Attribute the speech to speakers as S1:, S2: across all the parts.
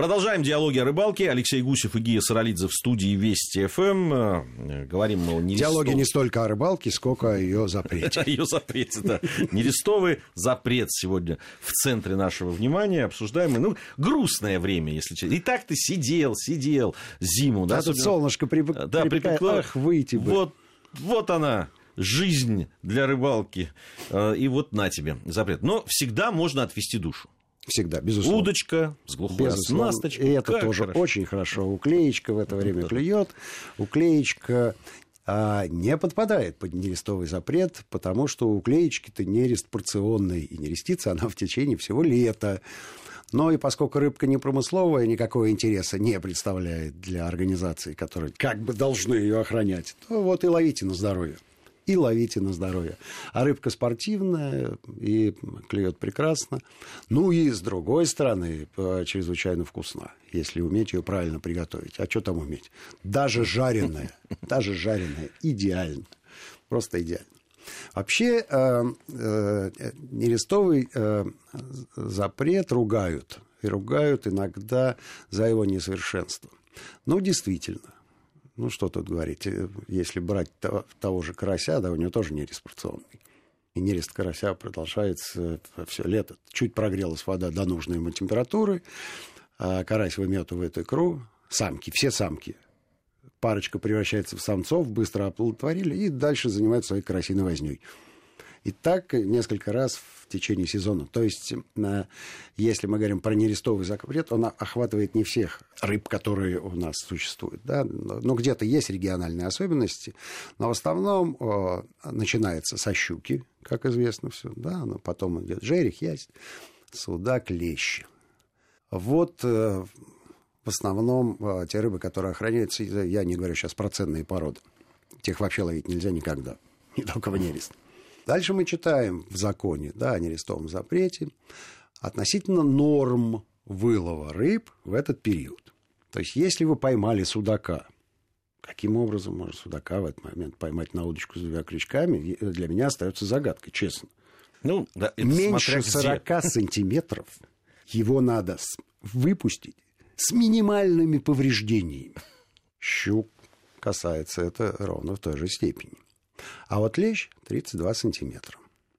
S1: Продолжаем диалоги о рыбалке. Алексей Гусев и Гия Саралидзе в студии Вести ФМ. Э, говорим мы о
S2: нерестовой... Диалоги не столько о рыбалке, сколько о ее запрете.
S1: Ее запрете, да. Нерестовый запрет сегодня в центре нашего внимания. Обсуждаем. Ну, грустное время, если честно. И так ты сидел, сидел зиму.
S2: Да, тут солнышко припекло. Ах, выйти бы.
S1: Вот, вот она, жизнь для рыбалки. Э, и вот на тебе запрет. Но всегда можно отвести душу.
S2: Всегда, безусловно.
S1: Удочка с глухой безусловно. оснасточкой.
S2: И это тоже хорошо. очень хорошо. Уклеечка в это время клюет. Уклеечка а, не подпадает под нерестовый запрет, потому что у уклеечки-то нерест порционный, и нерестится она в течение всего лета. Но и поскольку рыбка не промысловая, никакого интереса не представляет для организаций, которые как бы должны ее охранять, то вот и ловите на здоровье и ловите на здоровье. А рыбка спортивная и клюет прекрасно. Ну и с другой стороны, чрезвычайно вкусна, если уметь ее правильно приготовить. А что там уметь? Даже жареная, даже жареная идеально. Просто идеально. Вообще э, э, нерестовый э, запрет ругают. И ругают иногда за его несовершенство. Ну, действительно, ну, что тут говорить, э, если брать того, же карася, да, у него тоже нерест порционный. И нерест карася продолжается все лето. Чуть прогрелась вода до нужной ему температуры, а карась выметывает икру, самки, все самки. Парочка превращается в самцов, быстро оплодотворили и дальше занимаются своей карасиной возней. И так несколько раз в течение сезона. То есть, если мы говорим про нерестовый запрет, он охватывает не всех рыб, которые у нас существуют. Да? Но где-то есть региональные особенности. Но в основном начинается со щуки, как известно все. Да? Но потом идет жерех, ясь, судак, лещ. Вот э, в основном э, те рыбы, которые охраняются, я не говорю сейчас про ценные породы. Тех вообще ловить нельзя никогда. Не только в нерест. Дальше мы читаем в законе, да, о нерестовом запрете, относительно норм вылова рыб в этот период. То есть, если вы поймали судака, каким образом можно судака в этот момент поймать на удочку с двумя крючками, для меня остается загадкой, честно. Ну, да, Меньше 40 сантиметров его надо выпустить с минимальными повреждениями. Щук касается это ровно в той же степени. А вот лещ 32 сантиметра.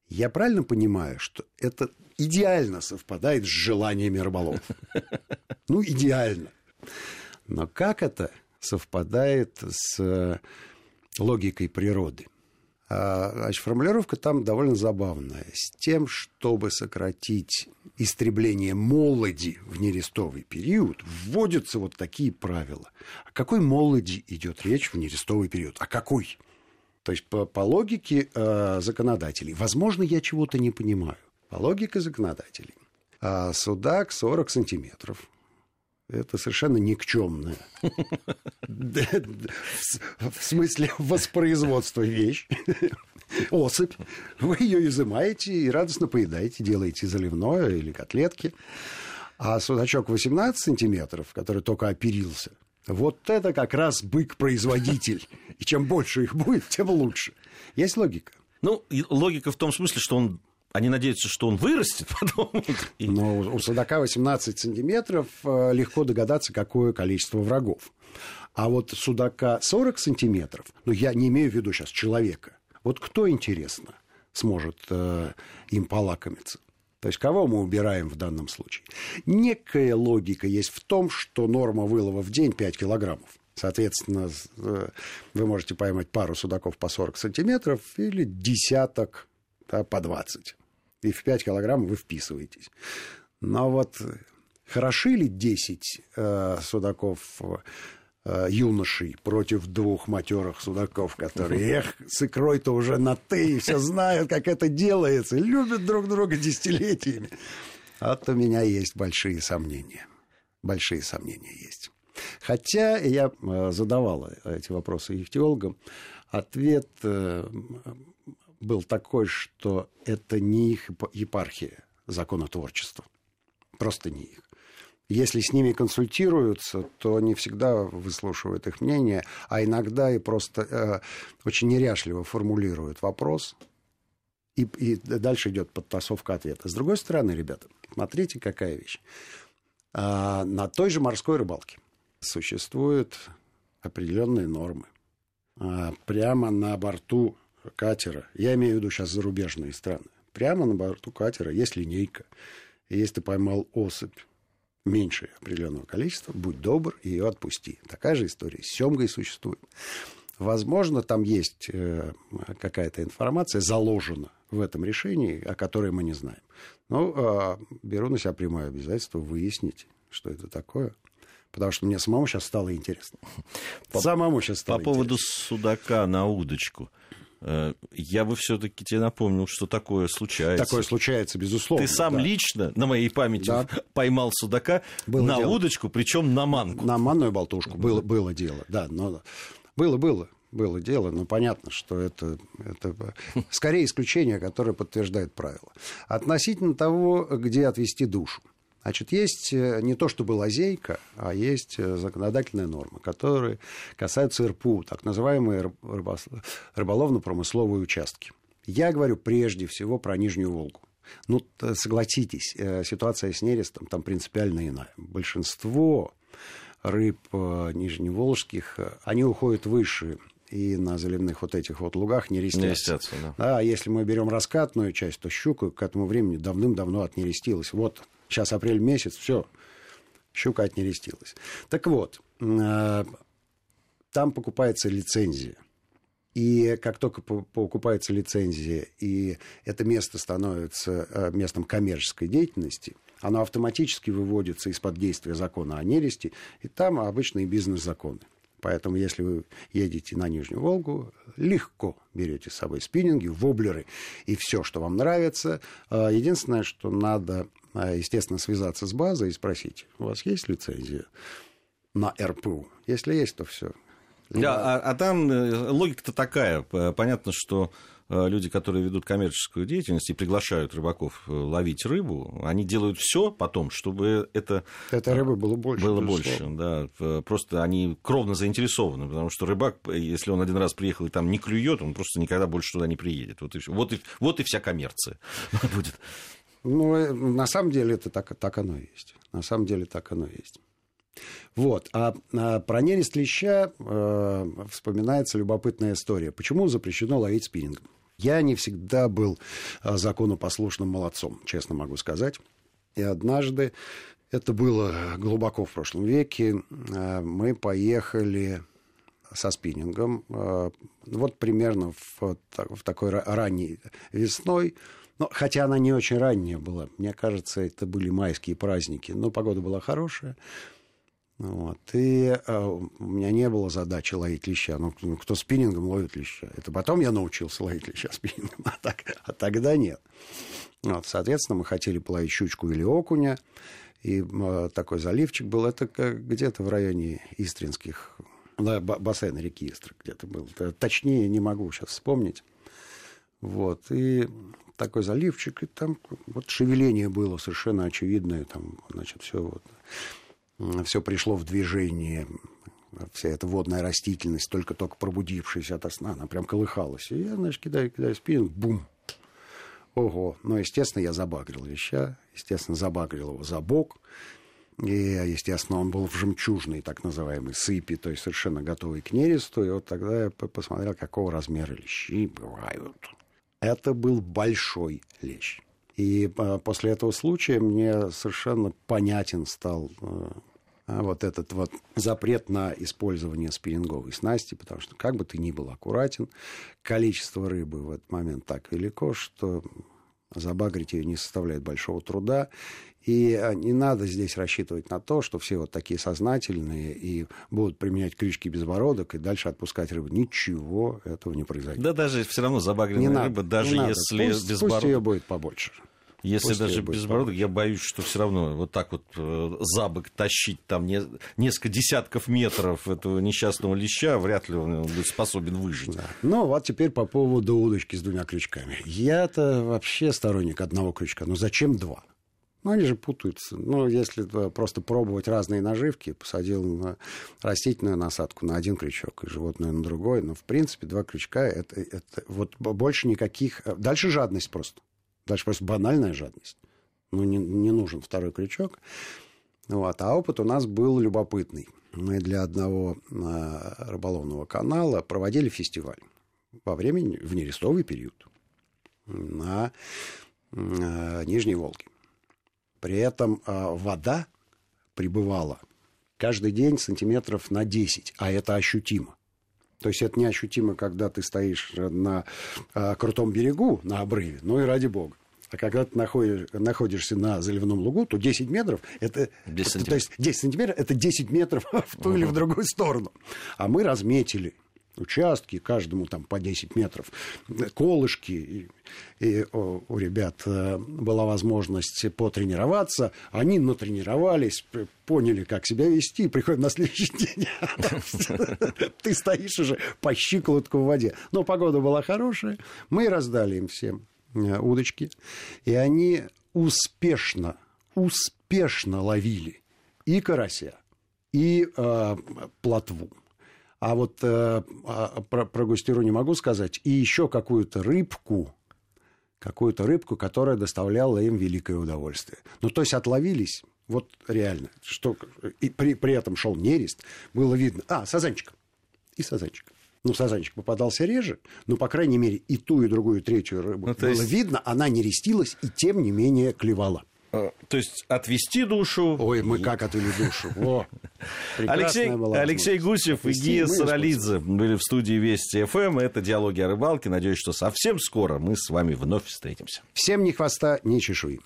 S2: Я правильно понимаю, что это идеально совпадает с желаниями рыболовов? Ну, идеально. Но как это совпадает с э, логикой природы? А, значит, формулировка там довольно забавная. С тем, чтобы сократить истребление молоди в нерестовый период, вводятся вот такие правила. О какой молоди идет речь в нерестовый период? О какой? То есть по, по логике э, законодателей, возможно, я чего-то не понимаю. По логике законодателей. А судак 40 сантиметров. Это совершенно никчемная. В смысле воспроизводства вещь. Особь. Вы ее изымаете и радостно поедаете, делаете заливное или котлетки. А судачок 18 сантиметров, который только оперился, вот это как раз бык-производитель. И чем больше их будет, тем лучше. Есть логика.
S1: Ну, логика в том смысле, что он они надеются, что он вырастет потом.
S2: Но у судака 18 сантиметров э, легко догадаться, какое количество врагов. А вот судака 40 сантиметров, ну, я не имею в виду сейчас человека. Вот кто, интересно, сможет э, им полакомиться? То есть кого мы убираем в данном случае? Некая логика есть в том, что норма вылова в день 5 килограммов. Соответственно, э, вы можете поймать пару судаков по 40 сантиметров или десяток да, по 20. И в 5 килограмм вы вписываетесь. Но вот хороши ли 10 э, судаков Э, юношей против двух матерых судаков, которые, эх, с икрой-то уже на «ты», все знают, как это делается, любят друг друга десятилетиями. А то у меня есть большие сомнения. Большие сомнения есть. Хотя я э, задавал эти вопросы ихтиологам, ответ э, был такой, что это не их епархия законотворчества. Просто не их. Если с ними консультируются, то не всегда выслушивают их мнение, а иногда и просто э, очень неряшливо формулируют вопрос, и, и дальше идет подтасовка ответа. С другой стороны, ребята, смотрите, какая вещь. А на той же морской рыбалке существуют определенные нормы. А прямо на борту катера, я имею в виду сейчас зарубежные страны, прямо на борту катера есть линейка. Если ты поймал особь меньше определенного количества, будь добр, ее отпусти. Такая же история с семгой существует. Возможно, там есть э, какая-то информация, заложена в этом решении, о которой мы не знаем. Но э, беру на себя прямое обязательство выяснить, что это такое. Потому что мне самому сейчас стало интересно.
S1: По, самому сейчас стало По интересно. поводу судака на удочку. Э, я бы все-таки тебе напомнил, что такое случается.
S2: Такое случается, безусловно.
S1: Ты сам
S2: да.
S1: лично, на моей памяти, да. поймал судака было на дело. удочку, причем на манку.
S2: На манную болтушку. Было, было дело, да. Но было, было было дело, но понятно, что это, это скорее исключение, которое подтверждает правило. Относительно того, где отвести душу. Значит, есть э, не то чтобы лазейка, а есть э, законодательные нормы, которые касаются РПУ, так называемые рыболовно-промысловые участки. Я говорю прежде всего про Нижнюю Волгу. Ну, согласитесь, э, ситуация с нерестом там принципиально иная. Большинство рыб нижневолжских, они уходят выше и на заливных вот этих вот лугах не рестятся. Не рестятся да. да, если мы берем раскатную часть, то щука к этому времени давным-давно отнерестилась. Вот сейчас апрель месяц, все, щука отнерестилась. Так вот, э, там покупается лицензия. И как только покупается лицензия, и это место становится э, местом коммерческой деятельности, оно автоматически выводится из-под действия закона о нересте, и там обычные бизнес-законы. Поэтому, если вы едете на Нижнюю Волгу, легко берете с собой спиннинги, воблеры и все, что вам нравится. Э, единственное, что надо а, естественно, связаться с базой и спросить, у вас есть лицензия на РПУ? Если есть, то все.
S1: Да, а, а там э, логика-то такая. Понятно, что люди, которые ведут коммерческую деятельность и приглашают рыбаков э, ловить рыбу, они делают все потом, чтобы это...
S2: Это рыбы было больше.
S1: Было больше, да. Просто они кровно заинтересованы, потому что рыбак, если он один раз приехал и там не клюет, он просто никогда больше туда не приедет. Вот и, вот и, вот и вся коммерция будет.
S2: Ну, э, на самом деле это так, так оно и есть. На самом деле так оно и есть. Вот. А, а про нерест леща э, вспоминается любопытная история. Почему запрещено ловить спиннингом? Я не всегда был э, законопослушным молодцом, честно могу сказать. И однажды, это было глубоко в прошлом веке, э, мы поехали со спиннингом, э, вот примерно в, в такой ранней весной, но, хотя она не очень ранняя была. Мне кажется, это были майские праздники. Но погода была хорошая. Вот. И э, у меня не было задачи ловить леща. Ну, кто спиннингом ловит леща? Это потом я научился ловить леща спиннингом, а, так, а тогда нет. Вот, соответственно, мы хотели половить щучку или окуня. И э, такой заливчик был. Это где-то в районе Истринских, да, бассейна реки Истры где-то был. Точнее не могу сейчас вспомнить. Вот. И такой заливчик, и там вот шевеление было совершенно очевидное, там, значит, все вот, все пришло в движение, вся эта водная растительность, только-только пробудившаяся от сна, она прям колыхалась. И я, значит, кидаю, кидаю спиннинг, бум, Ого. Ну, естественно, я забагрил веща, естественно, забагрил его за бок. И, естественно, он был в жемчужной, так называемой, сыпи, то есть совершенно готовый к нересту. И вот тогда я посмотрел, какого размера лещи бывают. Это был большой лещ. И а, после этого случая мне совершенно понятен стал э, вот этот вот запрет на использование спиннинговой снасти, потому что как бы ты ни был аккуратен, количество рыбы в этот момент так велико, что забагрить ее не составляет большого труда. И а, не надо здесь рассчитывать на то, что все вот такие сознательные и будут применять крючки безбородок и дальше отпускать рыбу. Ничего этого не произойдет.
S1: Да даже все равно забагренная не рыба, надо, даже не если
S2: надо. Пусть,
S1: безбородок...
S2: Пусть ее будет побольше.
S1: Если Пусть даже безбородок, я боюсь, что все равно вот так вот э, за бок тащить там не, несколько десятков метров этого несчастного леща, вряд ли он будет способен выжить. Да.
S2: Ну, вот теперь по поводу удочки с двумя крючками. Я-то вообще сторонник одного крючка. Но зачем два? Ну, они же путаются. Ну, если просто пробовать разные наживки, посадил на растительную насадку на один крючок и животное на другой, но, ну, в принципе, два крючка это, это вот больше никаких... Дальше жадность просто. Дальше просто банальная жадность. Ну, не, не нужен второй крючок. Вот, а опыт у нас был любопытный. Мы для одного а, рыболовного канала проводили фестиваль во время в нерестовый период на а, Нижней Волге. При этом а, вода прибывала каждый день сантиметров на 10, а это ощутимо. То есть это не ощутимо, когда ты стоишь на а, крутом берегу, на обрыве, ну и ради бога. А когда ты находишь, находишься на заливном лугу, то 10 метров это 10 то есть 10 сантиметров это 10 метров в ту или в другую сторону. А мы разметили участки, каждому там по 10 метров, колышки. И, и о, у ребят э, была возможность потренироваться. Они натренировались, поняли, как себя вести. Приходим на следующий день, ты стоишь уже по щиколотку в воде. Но погода была хорошая. Мы раздали им всем э, удочки. И они успешно, успешно ловили и карася, и э, плотву. А вот э, а, про, про густеру не могу сказать. И еще какую-то рыбку, какую-то рыбку, которая доставляла им великое удовольствие. Ну, то есть отловились, вот реально, что и при, при этом шел нерест, было видно. А, сазанчик. И сазанчик. Ну, сазанчик попадался реже, но, по крайней мере, и ту, и другую, и третью рыбу ну, было есть... видно, она не рестилась и, тем не менее, клевала.
S1: А, то есть отвести душу.
S2: Ой, мы как отвели душу. О,
S1: Алексей, Алексей Гусев и Гия Саралидзе были в студии Вести ФМ. Это «Диалоги о рыбалке». Надеюсь, что совсем скоро мы с вами вновь встретимся.
S2: Всем ни хвоста, ни чешуи.